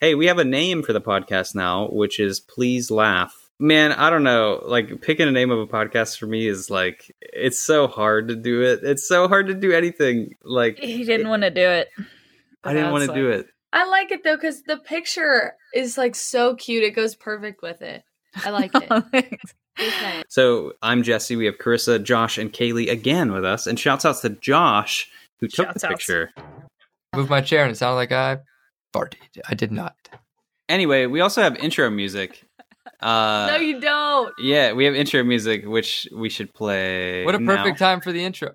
hey, we have a name for the podcast now, which is Please Laugh. Man, I don't know. Like picking a name of a podcast for me is like it's so hard to do it. It's so hard to do anything. Like He didn't want to do it. I didn't want to do it. I like it though because the picture is like so cute. It goes perfect with it. I like it. Nice. So I'm Jesse. We have Carissa, Josh, and Kaylee again with us. And shouts outs to Josh who took Shouts the outs. picture. Move my chair and it sounded like I farted. I did not. Anyway, we also have intro music. Uh, no, you don't. yeah, we have intro music, which we should play. What a now. perfect time for the intro.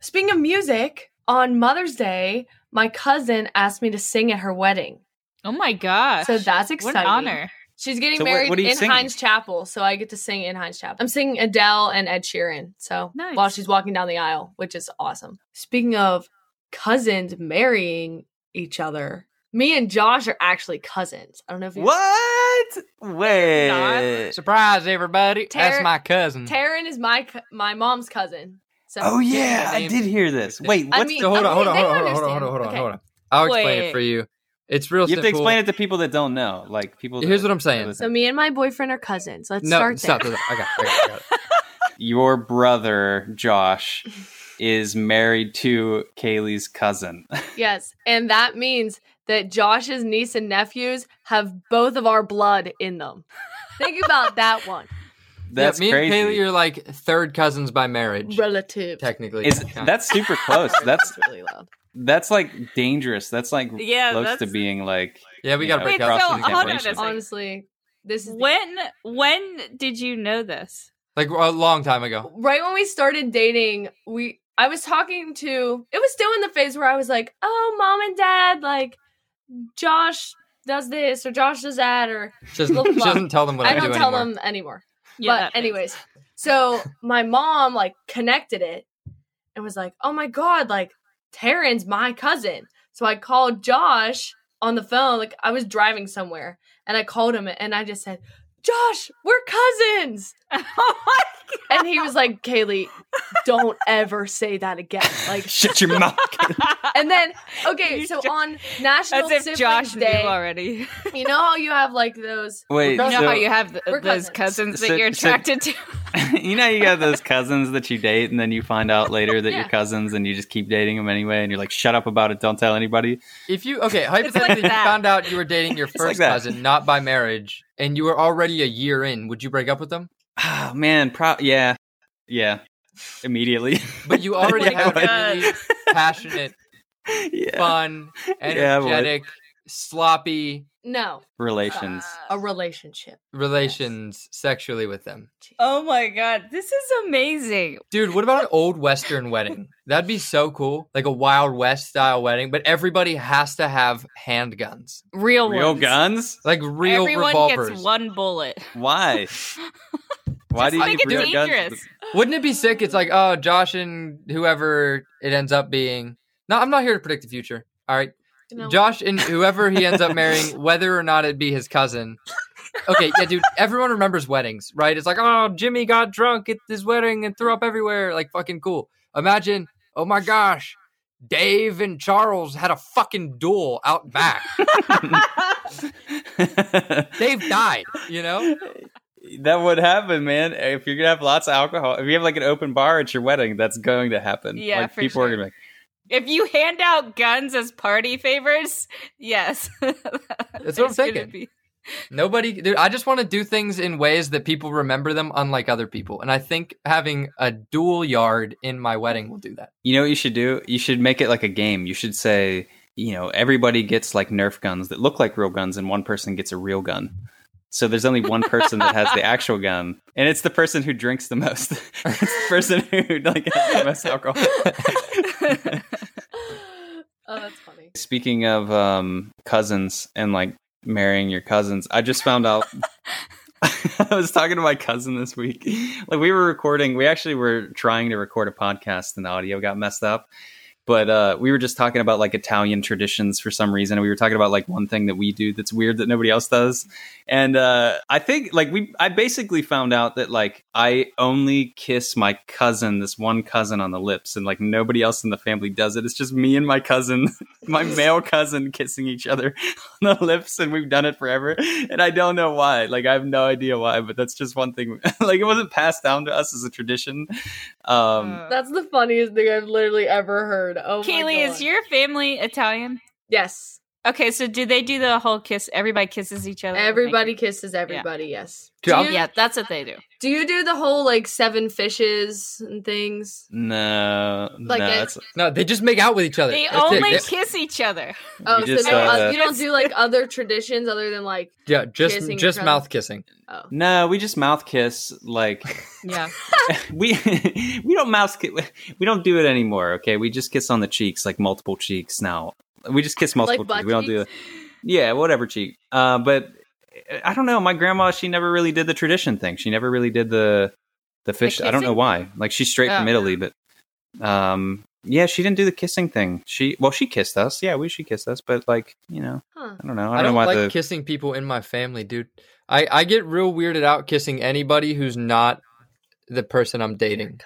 Speaking of music, on Mother's Day, my cousin asked me to sing at her wedding. Oh my gosh. So that's exciting. What an honor. She's getting So married what are you in singing? Heinz Chapel, so I get to sing in Heinz Chapel. I'm singing Adele and Ed Sheeran. So Nice. while she's walking down the aisle, which is awesome. Speaking of cousins marrying each other, me and Josh are actually cousins. I don't know if you What? Wait. Surprise, everybody. Tara- That's my cousin. Taryn is my co- my mom's cousin. So Oh yeah, I did hear this. Wait, I mean- the? so hold on, hold on, They hold on, hold on, hold on, hold on, Okay. hold on. I'll explain it for you. It's real You have to explain it to people that don't know, like people. Here's what I'm saying. so me and my boyfriend are cousins. Let's no, start stop. there. stop, stop. I got, I got, I got it. Your brother Josh is married to Kaylee's cousin. Yes, and that means that Josh's niece and nephews have both of our blood in them. Think about that one. That's yeah, me crazy. and Kaylee are like third cousins by marriage, Relative. technically. Is that's super close? That's really loud. that's like dangerous. That's like Yeah, close to being like. yeah, we got to know, break Wait, up. so hold on a generations. second. Honestly, this is the- When when did you know this? Like a long time ago. right when we started dating. We I was talking to. It was still in the phase where I was like, "Oh, mom and dad, like Josh does this or Josh does that," or She doesn't, Blah, blah, she doesn't tell them what I, I don't do tell anymore. them anymore. Yeah, but anyways, so my mom like connected it and was like, "Oh my god, like Taryn's my cousin." So I called Josh on the phone. Like I was driving somewhere, and I called him, and I just said, "Josh, we're cousins." oh And he was like, "Kaylee, don't ever say that again." Like, Shut your mouth. and then okay, You so ju- on National As if Siblings Josh Day, knew already. you know how you have like those Wait, You know so, how you have th- those cousins. cousins So- that you're so- attracted to. you know you got those cousins that you date, and then you find out later that Yeah. you're cousins, and you just keep dating them anyway, and you're like, "Shut up about it, don't tell anybody." If you okay, hypothetically, you that. found out you were dating your like first that. cousin, not by marriage, and you were already a year in. Would you break up with them? Oh man, pro- yeah, yeah, immediately. But you already my have a really passionate, yeah. fun, Yeah, energetic, sloppy no relations. Uh, a relationship. relations sexually with them. oh my god, this is amazing. Dude, what about an old Western wedding? That'd be so cool. Like a Wild West style wedding, but everybody has to have handguns. Real Real ones. guns? Like real Everyone revolvers. gets one bullet. Why? Why do you make need it real dangerous. guns? Wouldn't it be sick? It's like, oh, Josh and whoever it ends up being. No, I'm not here to predict the future. All right. You know? Josh and whoever he ends up marrying, whether or not it be his cousin. Okay, yeah, dude. Everyone remembers weddings, right? It's like, oh, Jimmy got drunk at his wedding and threw up everywhere. Like, fucking cool. Imagine, oh my gosh, Dave and Charles had a fucking duel out back. Dave died, you know? that would happen, man. If you're gonna have lots of alcohol, if you have like an open bar at your wedding, that's going to happen. Yeah, like for people are sure. gonna be like, If you hand out guns as party favors, yes. That's what I'm thinking. Nobody, dude. I just want to do things in ways that people remember them, unlike other people. And I think having a dual yard in my wedding will do that. you know what you should do? You should make it like a game. You should say, you know, everybody gets like Nerf guns that look like real guns, and one person gets a real gun. So there's only one person that has the actual gun, and it's the person who drinks the most. it's the person who like has the most alcohol. oh, that's funny. Speaking of um, cousins and like marrying your cousins, I just found out. I was talking to my cousin this week. Like we were recording, we actually were trying to record a podcast, and the audio got messed up. But uh, we were just talking about like Italian traditions for some reason. And we were talking about like one thing that we do that's weird that nobody else does. And uh, I think like we, I basically found out that like I only kiss my cousin, this one cousin on the lips, and like nobody else in the family does it. It's just me and my cousin, my male cousin, kissing each other on the lips, and we've done it forever. And I don't know why. Like I have no idea why, but that's just one thing. like it wasn't passed down to us as a tradition. Um, That's the funniest thing I've literally ever heard. Oh Kaylee, is your family Italian? yes. Okay, so do they do the whole kiss? Everybody kisses each other. Everybody kisses everybody. Yes. Dude, Do I'll- you, Yeah, that's what they do. do you do the whole like seven fishes and things? no, Like no, it- No, they just make out with each other. They That's only They- kiss each other. Oh, You so just, no, uh, you don't do like other traditions other than like yeah, just just your mouth cousins. kissing. oh. no. We just mouth kiss like. Yeah. we we don't mouse ki- we don't do it anymore okay we just kiss on the cheeks like multiple cheeks now we just kiss multiple butt cheeks we don't do it yeah whatever cheek. Uh but i don't know. My grandma she never really did the tradition thing. She never really did the the fish i don't know why. Like she's straight from Oh. italy but um yeah she didn't do the kissing thing. She well she kissed us. Yeah we she kissed us but like you know Huh. i don't know. I don't, I don't know why like the kissing people in my family, dude. I I get real weirded out kissing anybody who's not the person I'm dating.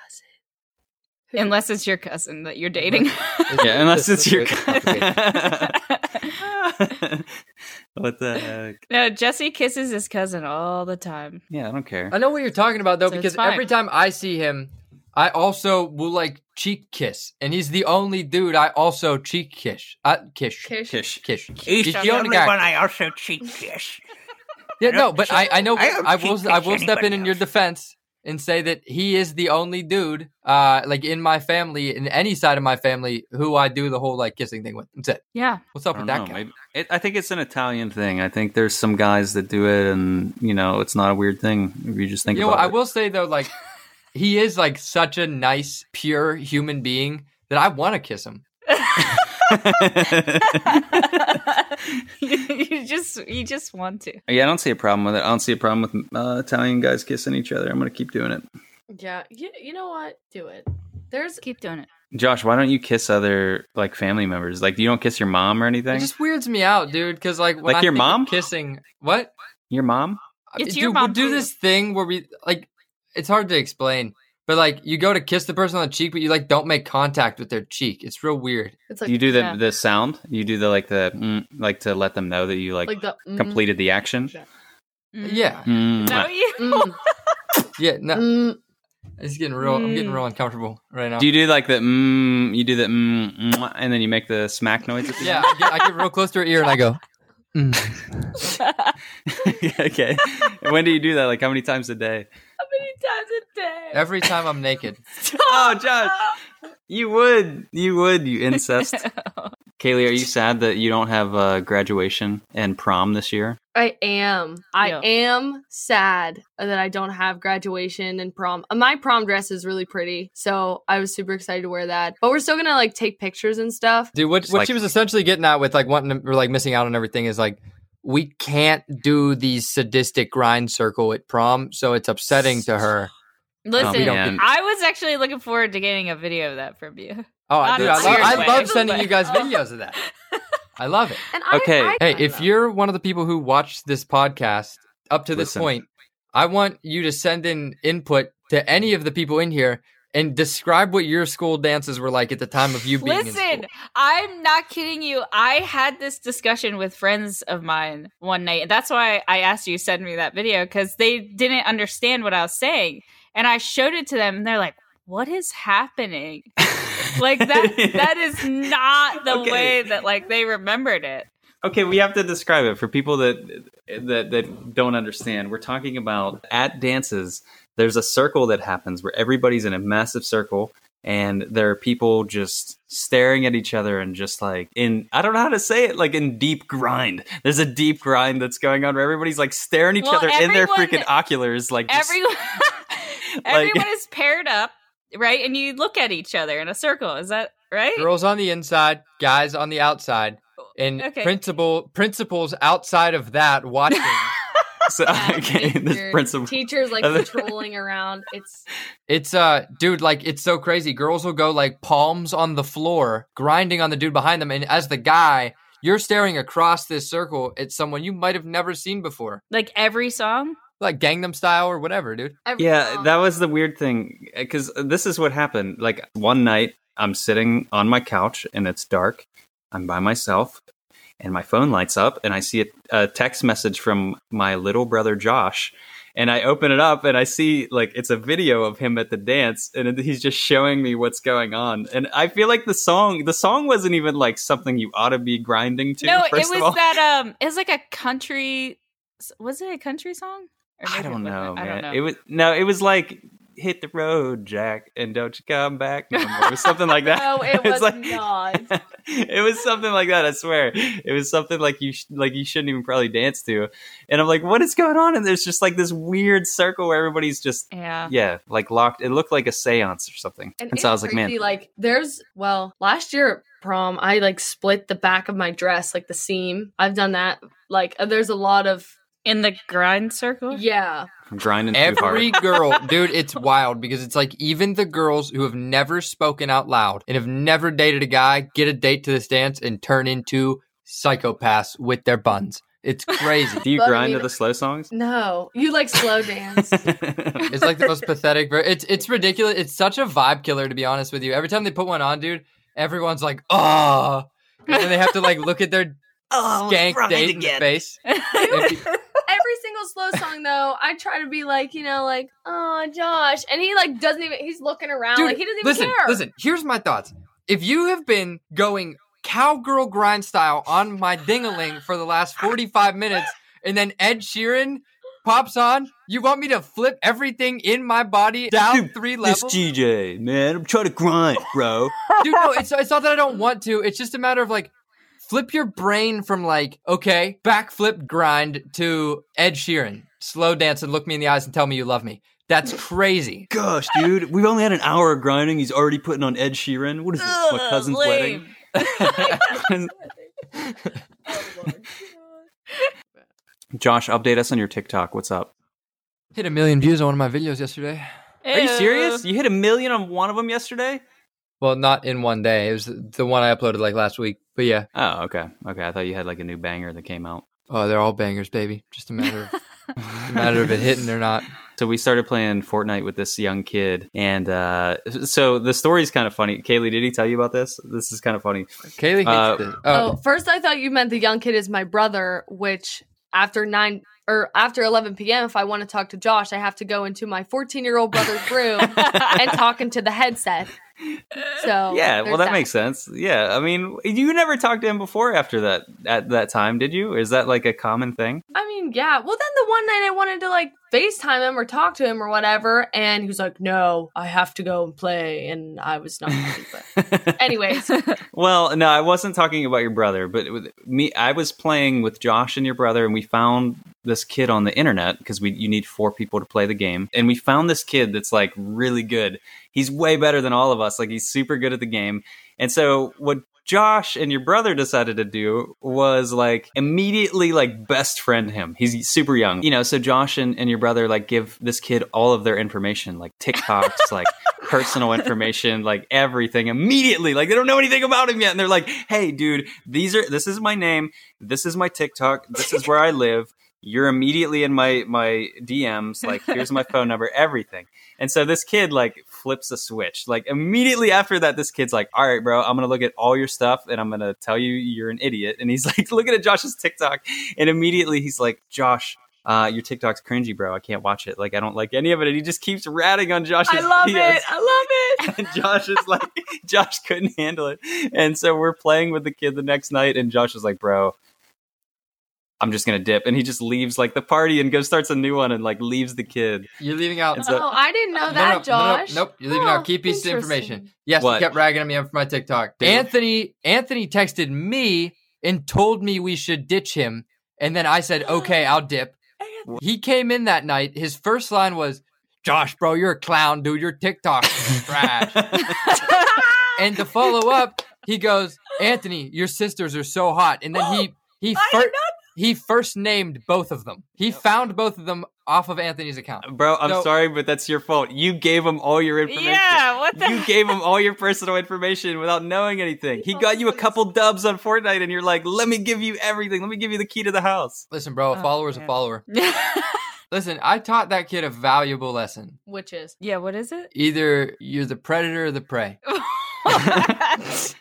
Unless it's your cousin that you're dating. yeah unless it's your cousin. what the heck no, Jesse kisses his cousin all the time. yeah i don't care I know what you're talking about though, So it's because fine. every time I see him, I also will like cheek kiss, and he's the only dude I also cheek kiss. Uh, kiss. Kish. Kish. Kiss. He's He's the the only only guy. one I also cheek kiss. Yeah, no, but I, I know I don't I will cheek I will kiss step in anybody in your else. defense and say that he is the only dude, uh, like in my family, in any side of my family, who I do the whole like kissing thing with. That's it. Yeah. What's up with that guy? Maybe- it, I think it's an Italian thing. I think there's some guys that do it, and you know, it's not a weird thing if you just think you know what? about I will say though, like he is like such a nice, pure human being that I want to kiss him. it. you just you just want to. yeah, I don't see a problem with it. I don't see a problem with uh, Italian guys kissing each other. I'm gonna keep doing it. Yeah. You, you know what? Do it. There's Keep doing it. Josh, why don't you kiss other like family members? Like, you don't kiss your mom or anything. It just weirds me out, dude. Because like, when Like I your think of mom? kissing. What? Your mom? It's Dude, your we'll do this thing where we like. It's hard to explain, but like you go to kiss the person on the cheek, but you like don't make contact with their cheek. It's real weird. it's like you do the yeah. the sound. You do the like the mm, like to let them know that you like, like the mm, completed the action. Mm. Yeah, Mm. Is you? mm, yeah. No, mm. it's getting real. I'm getting Mm. real uncomfortable right now. Do you do like the mm, you do the mm, mwah, and then you make the smack noise at the yeah, I get, I get real close to her ear and I go. "Mm." okay. And when do you do that? Like how many times a day? How many times a day? Every time I'm naked. Oh, Josh, you would, you would, you incest. Kaylee, are you sad that you don't have uh, graduation and prom this year? I am. I Yeah. am sad that I don't have graduation and prom. Uh, My prom dress is really pretty, so I was super excited to wear that. But we're still gonna like take pictures and stuff. Dude, what, what like- she was essentially getting at with like wanting to, or like missing out on everything is like we can't do the sadistic grind circle at prom, so it's upsetting to her. Listen, Oh, man. I was actually looking forward to getting a video of that from you. Oh, Not dude, in a I, lo- I love sending you guys videos of that. I love it. And I, Okay. I, Hey, I if you're one of the people who watched this podcast up to this Listen. point, I want you to send in input to any of the people in here and describe what your school dances were like at the time of you being in Listen, school. I'm not kidding you. I had this discussion with friends of mine one night. And that's why I asked you to send me that video because they didn't understand what I was saying. And I showed it to them and they're like, what is happening? like that that is not the Okay. way that like they remembered it. Okay, we have to describe it for people that that that don't understand. We're talking about at dances. There's a circle that happens where everybody's in a massive circle, and there are people just staring at each other and just like in I don't know how to say it, like in deep grind. There's a deep grind that's going on where everybody's like staring each Well, other in their freaking oculars, like just- Everyone everyone is paired up, right? And you look at each other in a circle. Is that right? Girls on the inside, guys on the outside, and Okay. principal principals outside of that watching So Yeah, okay, this principal. Teachers like Other- patrolling around. It's It's uh dude, like it's so crazy. Girls will go like palms on the floor, grinding on the dude behind them, and as the guy, you're staring across this circle at someone you might have never seen before. Like every song. Like Gangnam style or whatever, dude. every Yeah, song. that was the weird thing because this is what happened. Like one night, I'm sitting on my couch and it's dark. I'm by myself, and my phone lights up, and I see a, a text message from my little brother Josh. And I open it up, and I see like it's a video of him at the dance, and he's just showing me what's going on. And I feel like the song, the song wasn't even like something you ought to be grinding to. no, it was of all. that um it was like a country was it a country song? Or I don't know, wasn't. I man. don't know. It was no, it was like hit the road, Jack, and don't you come back no more. It something like that. No, it was not. it was something like that. I swear, it was something like you sh- like you shouldn't even probably dance to. And I'm like, what is going on? And there's just like this weird circle where everybody's just yeah. yeah, like locked. It looked like a séance or something. And, it's so I was like, man, like there's well, last year at prom, I like split the back of my dress, like the seam. I've done that. Like uh, there's a lot of In the grind circle? yeah. I'm grinding too Every hard. girl, dude, it's wild because it's like even the girls who have never spoken out loud and have never dated a guy get a date to this dance and turn into psychopaths with their buns. It's crazy. Do you But I grind mean- to the slow songs? No, you like slow dance. It's like the most pathetic. Ver- it's it's ridiculous. It's such a vibe killer to be honest with you. Every time they put one on, dude, everyone's like, "Oh," and then they have to like look at their oh, skank date in the face. And be- Every single slow song though, I try to be like, you know, like, oh Josh. And he like doesn't even he's looking around Dude, like he doesn't even listen, care. listen. Here's my thoughts. If you have been going cowgirl grind style on my dingaling for the last 45 minutes, and then Ed Sheeran pops on, you want me to flip everything in my body down Dude, three This levels? GJ, man, I'm trying to grind, bro. Dude, no, it's it's not that I don't want to. It's just a matter of like flip your brain from like okay backflip grind to Ed Sheeran slow dance and look me in the eyes and tell me you love me. That's crazy. Gosh, dude, we've only had an hour of grinding. He's already putting on Ed Sheeran. What is this? my cousin's lame. wedding. Josh, update us on your TikTok. What's up? Hit a million views on one of my videos yesterday. Are you serious? You hit a million on one of them yesterday? Well, not in one day. It was the one I uploaded like last week. But yeah, Oh, okay. Okay, I thought you had like a new banger that came out. oh, they're all bangers, baby. Just a matter of a matter of it hitting or not. So we started playing Fortnite with this young kid, and uh, so the story's kind of funny. Kaylee, did he tell you about this? This is kind of funny. Kaylee hates Uh, this. Oh, Oh, first I thought you meant the young kid is my brother, which after nine or after 11 p.m. if I want to talk to Josh, I have to go into my 14 year old brother's room and talk into the headset. So yeah, well, that, makes sense. Yeah, I mean, you never talked to him before after that at that time, did you? Is that like a common thing? I mean, yeah. Well, then the one night I wanted to like FaceTime him or talk to him or whatever, and he was like, "No, I have to go and play," and I was not. ready, but anyways, well, no, I wasn't talking about your brother, but with me, I was playing with Josh and your brother, and we found this kid on the internet because we you need four people to play the game, and we found this kid that's like really good. He's way better than all of us. Like he's super good at the game, and so what Josh and your brother decided to do was like immediately like best friend him. He's super young, you know. So Josh and, and your brother like give this kid all of their information, like TikToks, like personal information, like everything immediately. Like they don't know anything about him yet, and they're like, "Hey, dude, these are this is my name, this is my TikTok, this is where I live." You're immediately in my my DMs. Like, here's my phone number, everything. And so this kid like flips a switch. Like immediately after that, this kid's like, "All right, bro, I'm gonna look at all your stuff and I'm gonna tell you you're an idiot." And he's like looking at Josh's TikTok, and immediately he's like, "Josh, uh, your TikTok's cringy, bro. I can't watch it. Like, I don't like any of it." And he just keeps ratting on Josh's. I love videos. it. I love it. And Josh is like, Josh couldn't handle it, and so we're playing with the kid the next night, and Josh is like, "Bro." I'm just gonna dip, and he just leaves like the party and goes starts a new one and like leaves the kid. you're leaving out. It's a- oh, I didn't know No, that, no, no, no, Josh. nope, you're leaving Oh, out key piece of information. Yes, What? he kept ragging on me for my TikTok. Dude. Anthony Anthony texted me and told me we should ditch him, and then I said, "Okay, I'll dip." He came in that night. His first line was, "Josh, bro, you're a clown, dude. Your TikTok is trash." and to follow up, he goes, "Anthony, your sisters are so hot." And then he he I fir- did he first named both of them. He found both of them off of Anthony's account. Bro, I'm No. sorry, but that's your fault. You gave him all your information. Yeah, what the You gave him all your personal information without knowing anything. He got you a couple dubs on Fortnite, and you're like, "Let me give you everything. Let me give you the key to the house." Listen, bro, a Oh, follower's a follower. Listen, I taught that kid a valuable lesson. Which is yeah, what is it? Either you're the predator or the prey. That's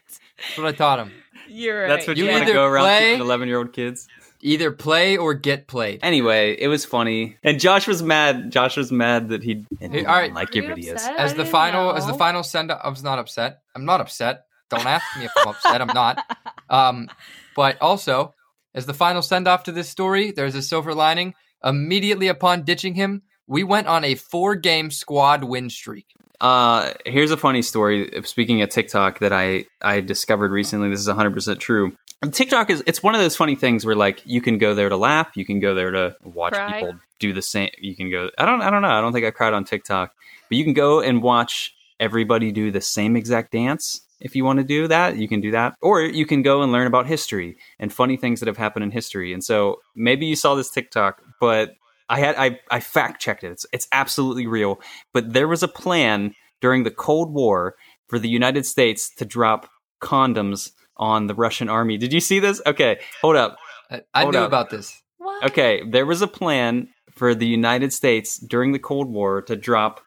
what I taught him. You're right. That's what you, You want to go around teaching 11 year old kids. Either play or get played. Anyway, it was funny, and Josh was mad. Josh was mad that he didn't all right. like Are your you videos. upset? As I the didn't final, as the final send, off, I was not upset. I'm not upset. Don't ask me if I'm upset. I'm not. Um, but also, as the final send off to this story, there's a silver lining. Immediately upon ditching him, we went on a four game squad win streak. Uh, here's a funny story. Speaking of TikTok, that I I discovered recently. This is 100 percent true. TikTok is it's one of those funny things where like you can go there to laugh, you can go there to watch Cry. people do the same. You can go. I don't I don't know. I don't think I cried on TikTok, but you can go and watch everybody do the same exact dance. If you want to do that, you can do that, or you can go and learn about history and funny things that have happened in history. And so maybe you saw this TikTok, but I had I, I fact checked it. It's it's absolutely real. But there was a plan during the Cold War for the United States to drop condoms on the Russian army. Did you see this? Okay, hold up. I, I Hold knew up. about this. what? Okay, there was a plan for the United States during the Cold War to drop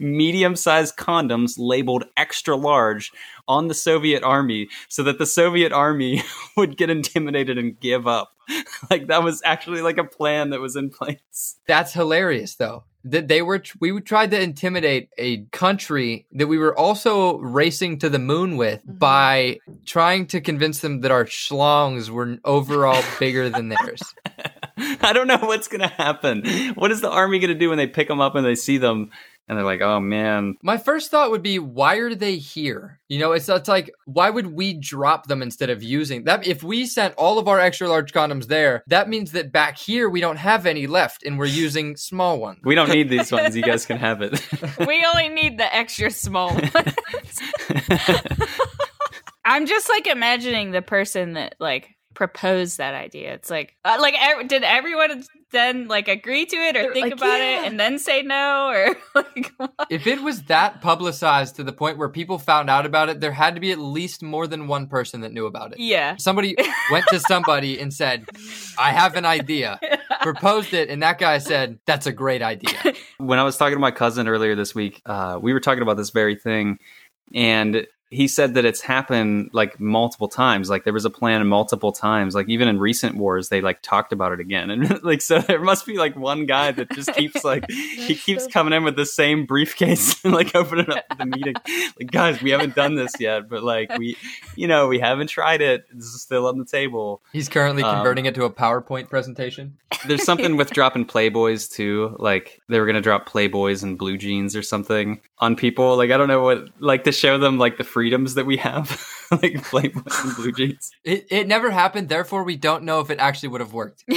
medium-sized condoms labeled extra large on the Soviet army so that the Soviet army would get intimidated and give up. like that was actually like a plan that was in place. That's hilarious, though. That they were, we tried to intimidate a country that we were also racing to the moon with Mhm. by trying to convince them that our schlongs were overall bigger than theirs. I don't know what's going to happen. What is the army going to do when they pick them up and they see them and they're like, "Oh man, My first thought would be, why are they here? You know, it's, it's like, why would we drop them instead of using that? If we sent all of our extra large condoms there, that means that back here we don't have any left and we're using small ones. we don't need these ones. You guys can have it." we only need the extra small ones. I'm just like imagining the person that like proposed that idea. It's like, uh, like, ev- did everyone then like agree to it or They're think like, about "Yeah." it and then say no or like? What? If it was that publicized to the point where people found out about it, there had to be at least more than one person that knew about it. Yeah. Somebody went to somebody and said, I have an idea, proposed it, and that guy said, That's a great idea. when I was talking to my cousin earlier this week, uh, we were talking about this very thing, and he said that it's happened like multiple times. Like there was a plan multiple times. Like even in recent wars, they like talked about it again, and like so there must be like one guy that just keeps like he keeps so- coming in with the same briefcase and like opening up the meeting. Like guys, we haven't done this yet, but like we, you know, we haven't tried it. This is still on the table. He's currently Um, converting it to a PowerPoint presentation. There's something with dropping Playboys too. Like they were gonna drop Playboys and blue jeans or something on people. Like I don't know what, like to show them like the freedoms that we have, like Playboys and blue jeans. It, it never happened, therefore, we don't know if it actually would have worked.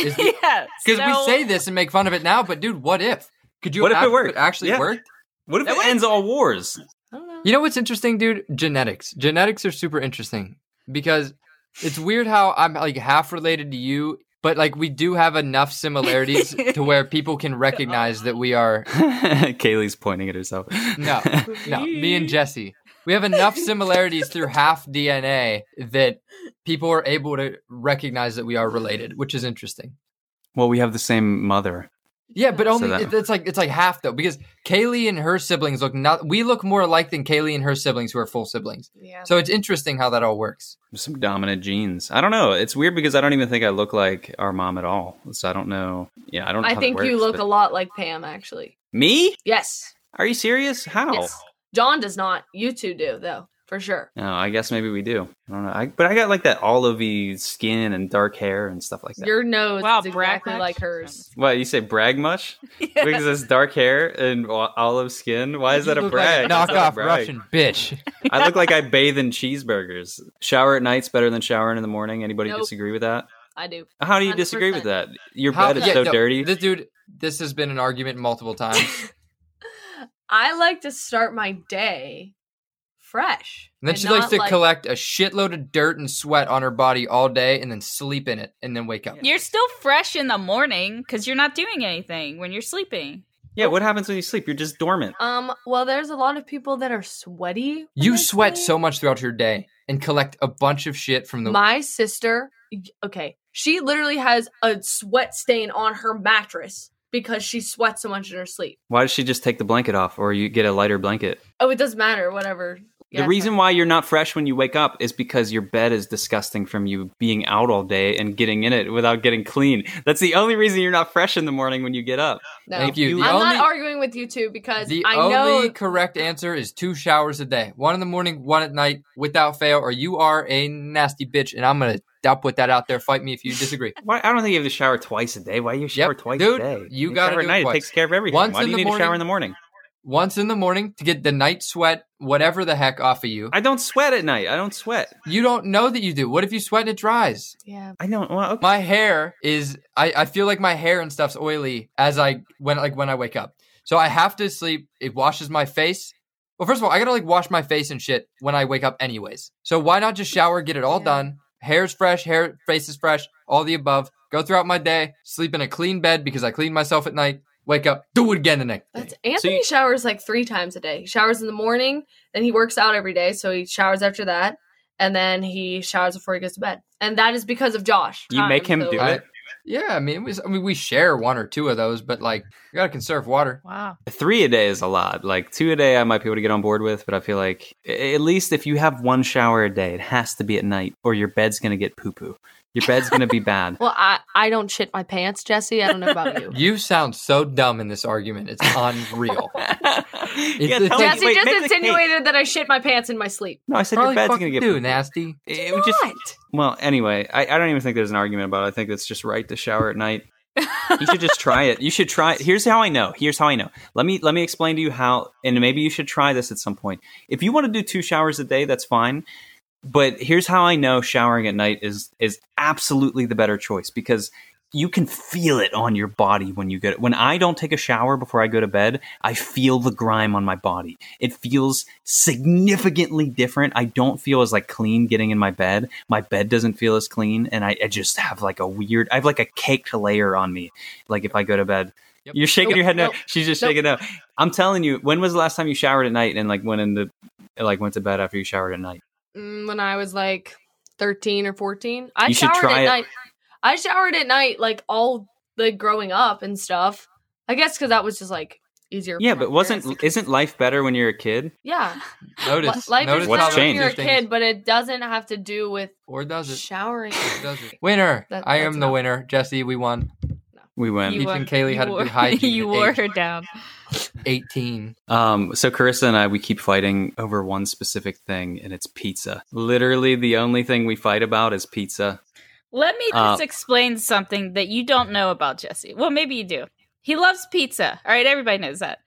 Because yeah. we say this and make fun of it now, but dude, what if? Could you What if it imagine worked? actually Yeah. worked? What if That it ends all wars? I don't know. You know what's interesting, dude? Genetics. Genetics are super interesting because it's weird how I'm like half related to you, but like we do have enough similarities to where people can recognize that we are Kaylee's pointing at herself. no, no, me and Jesse. We have enough similarities through half DNA that people are able to recognize that we are related, which is interesting. Well, we have the same mother. Yeah, but So only that- it's like it's like half though because Kaylee and her siblings look not. We look more alike than Kaylee and her siblings who are full siblings. Yeah. So it's interesting how that all works. Some dominant genes. I don't know. It's weird because I don't even think I look like our mom at all. So I don't know. Yeah, I don't. know I how that think you look but- a lot like Pam, actually. Me? Yes. Are you serious? How? Yes. John does not. You two do, though, for sure. No, I guess maybe we do. I don't know. I, but I got like that olivey skin and dark hair and stuff like that. Your nose Wow, is exactly much? like hers. what you say? Brag much? Yeah. because it's dark hair and olive skin. Why is that a look brag? Like That's a knockoff brag. Russian bitch. I look like I bathe in cheeseburgers. Shower at night's better than showering in the morning. Anybody Nope. disagree with that? I do. How do you disagree with that? Your How- bed is yeah, so no, dirty. This dude, this has been an argument multiple times. I like to start my day fresh. And then and she likes to like- collect a shitload of dirt and sweat on her body all day and then sleep in it and then wake up. You're still fresh in the morning because you're not doing anything when you're sleeping. Yeah, what happens when you sleep? You're just dormant. Um, well, there's a lot of people that are sweaty. You sweat sleep. so much throughout your day and collect a bunch of shit from the. My sister, okay, she literally has a sweat stain on her mattress because she sweats so much in her sleep. Why does she just take the blanket off, or you get a lighter blanket? Oh, it doesn't matter. Whatever. the reason why you're not fresh when you wake up is because your bed is disgusting from you being out all day and getting in it without getting clean. That's the only reason you're not fresh in the morning when you get up. no. Thank you. The I'm only, not arguing with you two because the I only know correct answer is two showers a day. One in the morning, one at night, without fail, or you are a nasty bitch. And I'm gonna. I'll put that out there. Fight me if you disagree. Why? I don't think you have to shower twice a day. Why do you shower Yep, twice dude, a day? you gotta shower at it night. twice. It takes care of everything. Once Why do you the need to shower in the morning? Once in the morning to get the night sweat, whatever the heck, off of you. I don't sweat at night. I don't sweat. You don't know that you do. What if you sweat and it dries? Yeah. I don't. Well, okay. My hair is. I, I feel like my hair and stuff's oily as I when like when I wake up. So I have to sleep. It washes my face. Well, first of all, I gotta like wash my face and shit when I wake up, anyways. So why not just shower, get it all Yeah. done? Hair's fresh, hair, face is fresh, all the above. Go throughout my day, sleep in a clean bed because I clean myself at night. Wake up, do it again the next day. That's Anthony you- showers like three times a day. He showers in the morning, then he works out every day, so he showers after that, and then he showers before he goes to bed. And that is because of Josh. You make him so- do I- it? Yeah, I mean, it was, I mean, we share one or two of those, but like, you gotta conserve water. Wow. Three a day is a lot. Like two a day, I might be able to get on board with, but I feel like at least if you have one shower a day, it has to be at night, or your bed's gonna get poo poo. Your bed's gonna be bad. Well, I I don't shit my pants, Jesse. I don't know about you. You sound so dumb in this argument. It's unreal. Yeah, it's- tell me- Jesse wait, just make the case. insinuated that I shit my pants in my sleep. No, I said your bed's gonna get do nasty. It would just What? well. Anyway, I, I don't even think there's an argument about it. I think it's just right to shower at night. you should just try it. You should try it. Here's how I know. Here's how I know. Let me let me explain to you how and maybe you should try this at some point. If you want to do two showers a day, that's fine. But here's how I know showering at night is is absolutely the better choice because you can feel it on your body when you get it. when I don't take a shower before I go to bed, I feel the grime on my body. It feels significantly different. I don't feel as like clean getting in my bed. My bed doesn't feel as clean and I, I just have like a weird I have like a caked layer on me. Like if I go to bed. Yep. You're shaking Nope, your head no. nope, She's just nope. shaking no. I'm telling you, when was the last time you showered at night and like went in the like went to bed after you showered at night? Mm, when I was like 13 or 14. I You should showered try at it. night. I showered at night like all like growing up and stuff. I guess because that was just like easier. Yeah, but wasn't parents isn't life better when you're a kid? yeah Notice, Li- life notice is What's better how when you're a kid, but it doesn't have to do with or does it? showering. Or does it? Winner. That- I am the not- winner. Jesse, we won. We went. You- Teaching wore- Kaylee how to do wore- hygiene You wore her down. 18. Um, so Carissa and I, we keep fighting over one specific thing, and it's pizza. Literally, the only thing we fight about is pizza. Let me Uh, just explain something that you don't know about Jesse. Well, maybe you do. He loves pizza. All right, everybody knows that.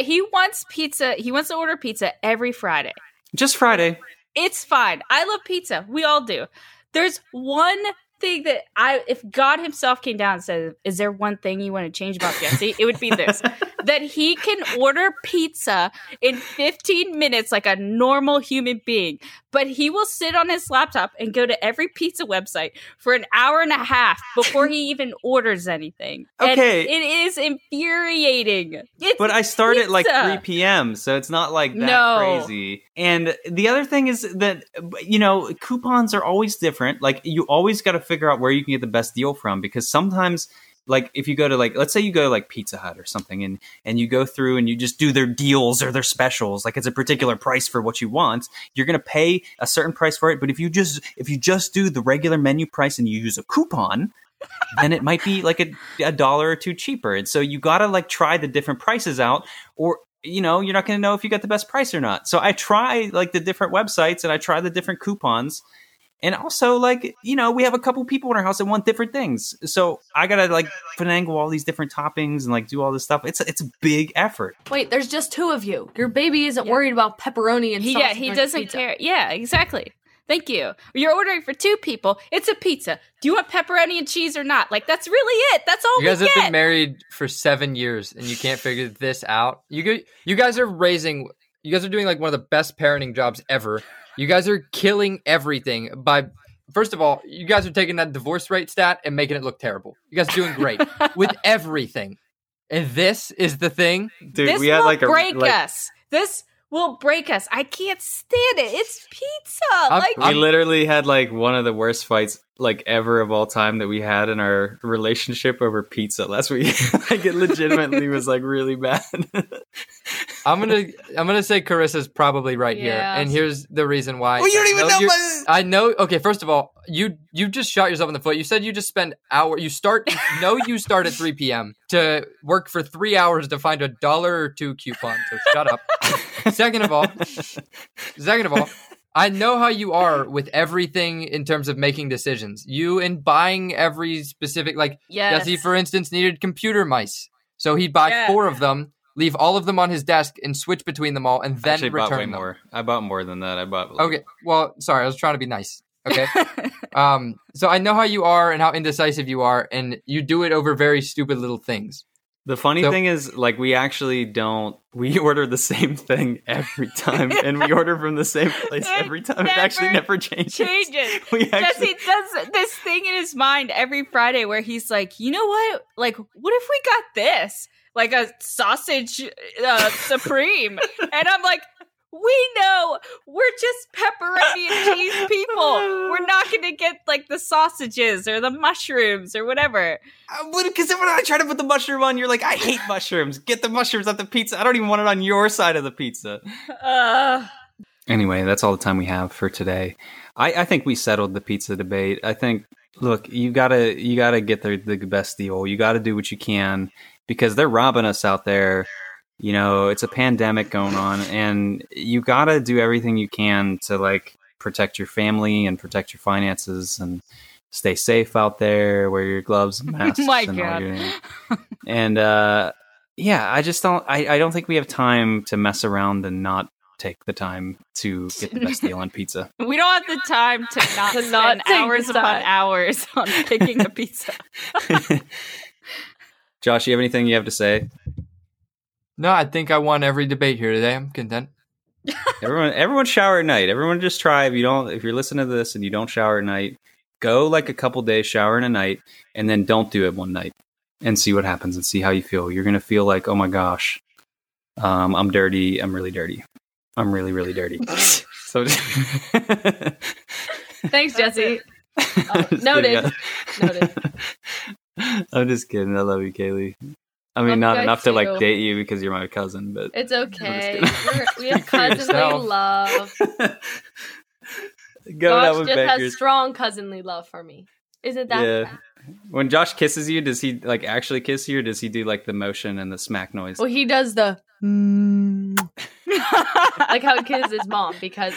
He wants pizza. He wants to order pizza every Friday. Just Friday. It's fine. I love pizza. We all do. There's one thing that I, if God Himself came down and said, "Is there one thing you want to change about Jesse?" It would be this: that he can order pizza in 15 minutes like a normal human being, but he will sit on his laptop and go to every pizza website for an hour and a half before he even orders anything. And Okay. it is infuriating. It's But I start at like 3 p.m., so it's not like that No. crazy. And the other thing is that, you know, coupons are always different. Like, you always got to figure out where you can get the best deal from because sometimes. Like if you go to like let's say you go to like Pizza Hut or something and and you go through and you just do their deals or their specials like it's a particular price for what you want you're going to pay a certain price for it but if you just if you just do the regular menu price and you use a coupon then it might be like a, a dollar or two cheaper. And so you got to like try the different prices out or you know, you're not going to know if you got the best price or not. So I try like the different websites and I try the different coupons. And also like, you know, we have a couple people in our house that want different things. So I got to like finagle all these different toppings and like do all this stuff. It's it's a big effort. Wait, there's just two of you. Your baby isn't worried about pepperoni and He, sauce yeah, he doesn't pizza. care. Yeah, exactly. Thank you. You're ordering for two people. It's a pizza. Do you want pepperoni and cheese or not? Like that's really it. That's all You guys we have get. been married for seven years and you can't figure this out. You go, you guys are raising You guys are doing like one of the best parenting jobs ever. You guys are killing everything by First of all, you guys are taking that divorce rate stat and making it look terrible. You guys are doing great with everything. And this is the thing. Dude, this we had will like a break like, us. This will break us. I can't stand it. It's pizza. I'm- like we literally had like one of the worst fights like ever of all time that we had in our relationship over pizza last week. like it legitimately was like really bad. I'm gonna I'm gonna say Carissa's probably right here, and here's the reason why. well, you don't I even know know. my- I know. Okay, first of all, you you just shot yourself in the foot. You said you just spend hour. You start. no, you start at 3 p.m. to work for three hours to find a dollar or two coupon. So shut up. Second of all, second of all, I know how you are with everything in terms of making decisions. You in buying every specific like yes. Jesse, for instance, needed computer mice, so he'd buy Yeah. four of them, leave all of them on his desk, and switch between them all, and I then actually bought return way them. more. I bought more than that. I bought Okay, well, sorry, I was trying to be nice. Okay, um, so I know how you are and how indecisive you are, and you do it over very stupid little things. The funny So- thing is, like, we actually don't. We order the same thing every time, and we order from the same place every time. It actually never never changes. changes. We actually, Jesse does this thing in his mind every Friday where he's like, you know what? Like, what if we got this? Like a sausage uh, supreme. and I'm like, we know we're just pepperoni and cheese people. We're not going to get like the sausages or the mushrooms or whatever. because when I try to put the mushroom on, you're like, I hate mushrooms. Get the mushrooms off the pizza. I don't even want it on your side of the pizza. Uh, Anyway, that's all the time we have for today. I, I think we settled the pizza debate. I think, look, you gotta you gotta get the the best deal. You gotta do what you can because they're robbing us out there. You know, it's a pandemic going on, and you gotta do everything you can to like protect your family and protect your finances and stay safe out there. Wear your gloves and masks. my and all God. your- and uh, yeah, I just don't. I, I don't think we have time to mess around and not take the time to get the best deal on pizza. we don't have the time to not To spend not hours upon hours on picking a pizza. Josh, you have anything you have to say? No, I think I won every debate here today. I'm content. Everyone, everyone shower at night. Everyone just try. If you don't, if you're listening to this and you don't shower at night, go like a couple days shower in a night, and then don't do it one night, and see what happens and see how you feel. You're gonna feel like, oh my gosh, um, I'm dirty. I'm really dirty. I'm really, really dirty. so, Thanks, Jesse. I'm noted. Noted. I'm just kidding. I love you, Kaylee. I mean, not enough to like date you because you're my cousin, but It's okay. We're, have cousinly love. go Josh just has strong cousinly love for me. Isn't that? Yeah. When Josh kisses you, does he like actually kiss you, or does he do like the motion and the smack noise? Well, he does the mm, like how he kisses his mom because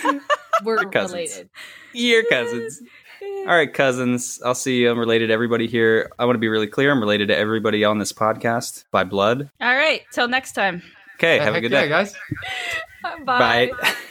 we're related. You're cousins. All right, cousins. I'll see you. I'm related to everybody here. I want to be really clear. I'm related to everybody on this podcast by blood. All right, till next time. Okay, have a good yeah, day. guys. Bye. Bye.